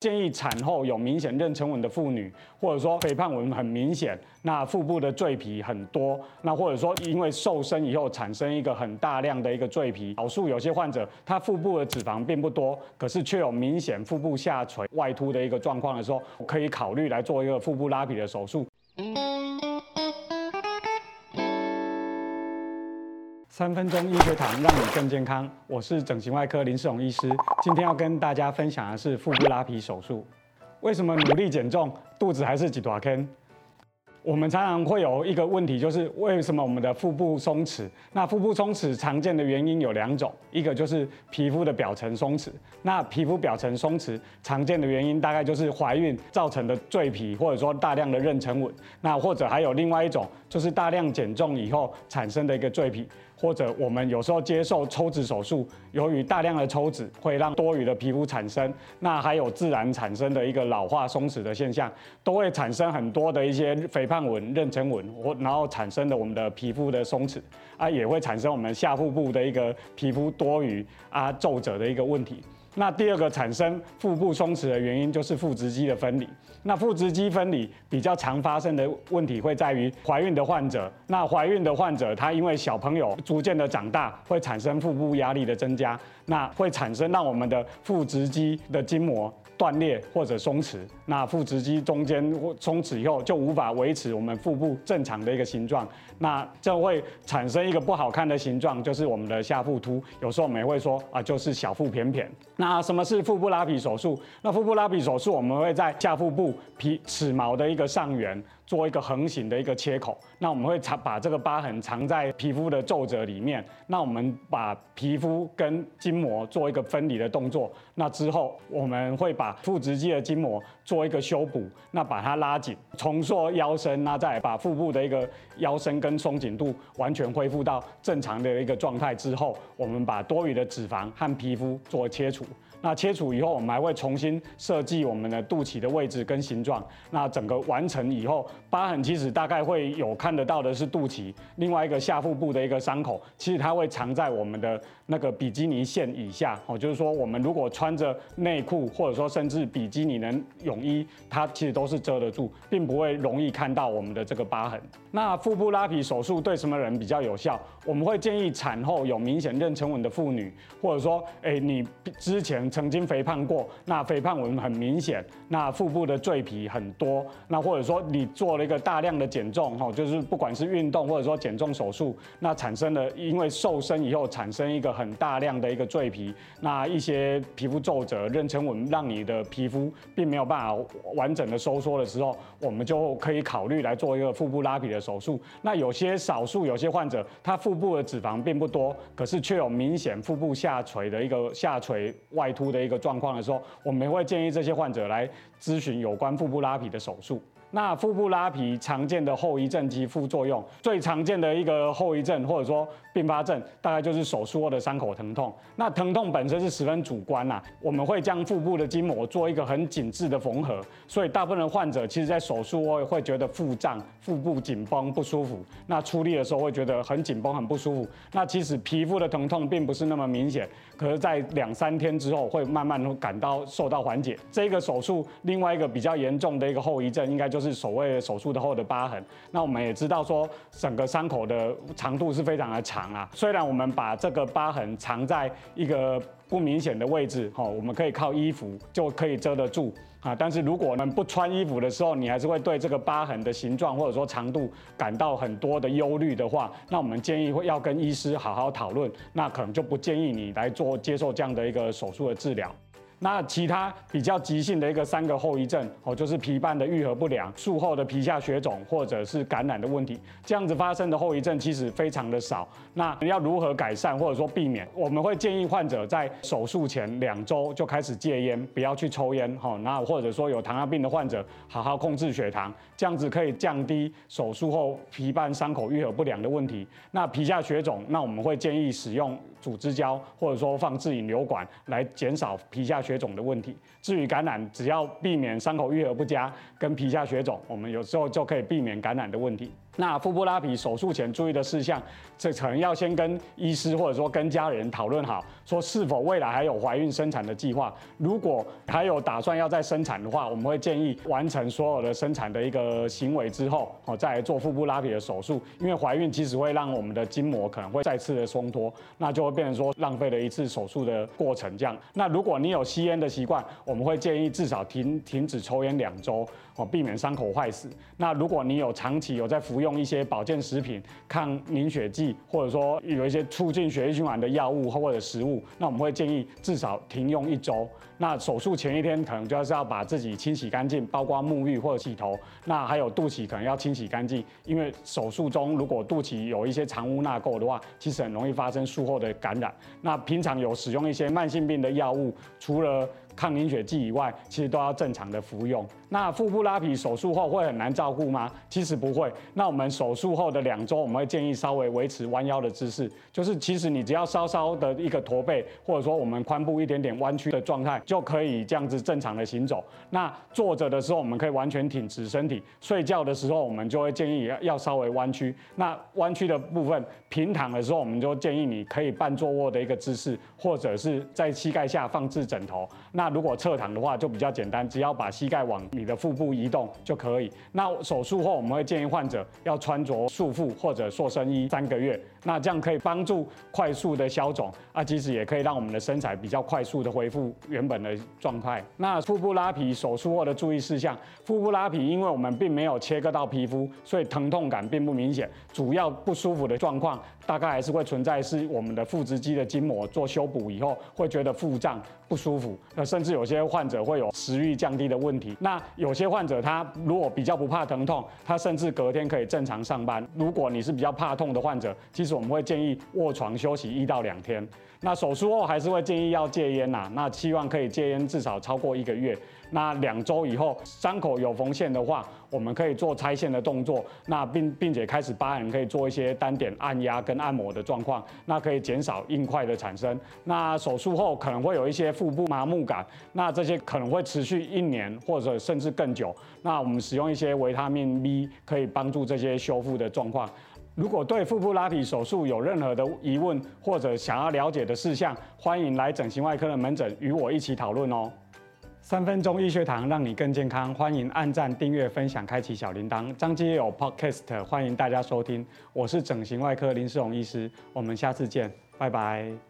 建议产后有明显妊娠纹的妇女，或者说肥胖纹很明显，那腹部的赘皮很多，那或者说因为瘦身以后产生一个很大量的一个赘皮，少数有些患者他腹部的脂肪并不多，可是却有明显腹部下垂外凸的一个状况的时候，可以考虑来做一个腹部拉皮的手术。三分钟医学堂，让你更健康。我是整形外科林世荣医师，今天要跟大家分享的是腹部拉皮手术。为什么努力减重，肚子还是几大坑？我们常常会有一个问题，就是为什么我们的腹部松弛？那腹部松弛常见的原因有两种，一个就是皮肤的表层松弛。那皮肤表层松弛常见的原因大概就是怀孕造成的赘皮，或者说大量的妊娠纹。那或者还有另外一种，就是大量减重以后产生的一个赘皮，或者我们有时候接受抽脂手术，由于大量的抽脂会让多余的皮肤产生，那还有自然产生的一个老化松弛的现象，都会产生很多的一些肥胖纹、妊娠纹，或然后产生的我们的皮肤的松弛啊，也会产生我们下腹部的一个皮肤多余啊皱褶的一个问题。那第二个产生腹部松弛的原因就是腹直肌的分离。那腹直肌分离比较常发生的问题会在于怀孕的患者。那怀孕的患者，他因为小朋友逐渐的长大，会产生腹部压力的增加，那会产生让我们的腹直肌的筋膜断裂或者松弛。那腹直肌中间松弛以后，就无法维持我们腹部正常的一个形状，那就会产生一个不好看的形状，就是我们的下腹凸。有时候我们也会说啊，就是小腹扁扁。那什么是腹部拉皮手术？那腹部拉皮手术，我们会在下腹部皮齿毛的一个上缘做一个横行的一个切口。那我们会藏把这个疤痕藏在皮肤的皱褶里面。那我们把皮肤跟筋膜做一个分离的动作。那之后我们会把腹直肌的筋膜做一个修补，那把它拉紧，重塑腰身，那再把腹部的一个腰身跟松紧度完全恢复到正常的一个状态之后，我们把多余的脂肪和皮肤做切除。那切除以后，我们还会重新设计我们的肚脐的位置跟形状。那整个完成以后，疤痕其实大概会有看得到的是肚脐，另外一个下腹部的一个伤口，其实它会藏在我们的那个比基尼线以下。哦，就是说我们如果穿着内裤，或者说甚至比基尼的泳衣，它其实都是遮得住，并不会容易看到我们的这个疤痕。那腹部拉皮手术对什么人比较有效？我们会建议产后有明显妊娠纹的妇女，或者说，哎，你之前。曾经肥胖过，那肥胖纹很明显，那腹部的赘皮很多，那或者说你做做了一个大量的减重，哈，就是不管是运动或者说减重手术，那产生了因为瘦身以后产生一个很大量的一个赘皮，那一些皮肤皱褶、妊娠纹，让你的皮肤并没有办法完整的收缩的时候，我们就可以考虑来做一个腹部拉皮的手术。那有些少数有些患者，他腹部的脂肪并不多，可是却有明显腹部下垂的一个下垂外凸。凸的一个状况的时候，我们会建议这些患者来咨询有关腹部拉皮的手术。那腹部拉皮常见的后遗症及副作用，最常见的一个后遗症或者说并发症，大概就是手术后的伤口疼痛。那疼痛本身是十分主观呐，我们会将腹部的筋膜做一个很紧致的缝合，所以大部分的患者其实在手术后会觉得腹胀、腹部紧绷不舒服。那出力的时候会觉得很紧绷、很不舒服。那其实皮肤的疼痛并不是那么明显，可是，在两三天之后会慢慢感到受到缓解。这个手术另外一个比较严重的一个后遗症，应该就是所谓的手术的后的疤痕。那我们也知道说，整个伤口的长度是非常的长啊。虽然我们把这个疤痕藏在一个不明显的位置，哈，我们可以靠衣服就可以遮得住啊。但是如果我们不穿衣服的时候，你还是会对这个疤痕的形状或者说长度感到很多的忧虑的话，那我们建议会要跟医师好好讨论。那可能就不建议你来做接受这样的一个手术的治疗。那其他比较急性的一个三个后遗症哦，就是皮瓣的愈合不良、术后的皮下血肿或者是感染的问题，这样子发生的后遗症其实非常的少。那要如何改善或者说避免？我们会建议患者在手术前两周就开始戒烟，不要去抽烟哈。那或者说有糖尿病的患者，好好控制血糖，这样子可以降低手术后皮瓣伤口愈合不良的问题。那皮下血肿，那我们会建议使用组织胶或者说放置引流管来减少皮下血血肿的问题，至于感染，只要避免伤口愈合不佳跟皮下血肿，我们有时候就可以避免感染的问题。那腹部拉皮手术前注意的事项，这可能要先跟医师或者说跟家人讨论好，说是否未来还有怀孕生产的计划。如果还有打算要再生产的话，我们会建议完成所有的生产的一个行为之后，哦，再来做腹部拉皮的手术。因为怀孕其实会让我们的筋膜可能会再次的松脱，那就会变成说浪费了一次手术的过程。这样，那如果你有吸烟的习惯，我们会建议至少停停止抽烟两周，哦，避免伤口坏死。那如果你有长期有在服用，用一些保健食品、抗凝血剂，或者说有一些促进血液循环的药物或者食物，那我们会建议至少停用一周。那手术前一天可能就是要把自己清洗干净，包括沐浴或者洗头。那还有肚脐可能要清洗干净，因为手术中如果肚脐有一些藏污纳垢的话，其实很容易发生术后的感染。那平常有使用一些慢性病的药物，除了抗凝血剂以外，其实都要正常的服用。那腹部拉皮手术后会很难照顾吗？其实不会。那我们手术后的两周，我们会建议稍微维持弯腰的姿势，就是其实你只要稍稍的一个驼背，或者说我们髋部一点点弯曲的状态，就可以这样子正常的行走。那坐着的时候，我们可以完全挺直身体；睡觉的时候，我们就会建议要要稍微弯曲。那弯曲的部分，平躺的时候，我们就建议你可以半坐卧的一个姿势，或者是在膝盖下放置枕头。那如果侧躺的话就比较简单，只要把膝盖往你的腹部移动就可以。那手术后我们会建议患者要穿着束缚或者塑身衣三个月，那这样可以帮助快速的消肿啊，其实也可以让我们的身材比较快速的恢复原本的状态。那腹部拉皮手术后的注意事项，腹部拉皮因为我们并没有切割到皮肤，所以疼痛感并不明显，主要不舒服的状况大概还是会存在是我们的腹直肌的筋膜做修补以后会觉得腹胀不舒服，那甚至有些患者会有食欲降低的问题。那有些患者他如果比较不怕疼痛，他甚至隔天可以正常上班。如果你是比较怕痛的患者，其实我们会建议卧床休息一到两天。那手术后还是会建议要戒烟呐，那希望可以戒烟至少超过一个月。那两周以后伤口有缝线的话，我们可以做拆线的动作，那并并且开始疤痕可以做一些单点按压跟按摩的状况，那可以减少硬块的产生。那手术后可能会有一些腹部麻木感，那这些可能会持续一年或者甚至更久。那我们使用一些维他命 B 可以帮助这些修复的状况。如果对腹部拉皮手术有任何的疑问或者想要了解的事项，欢迎来整形外科的门诊与我一起讨论哦。三分钟医学堂让你更健康，欢迎按赞、订阅、分享、开启小铃铛。张基也有 Podcast，欢迎大家收听。我是整形外科林世荣医师，我们下次见，拜拜。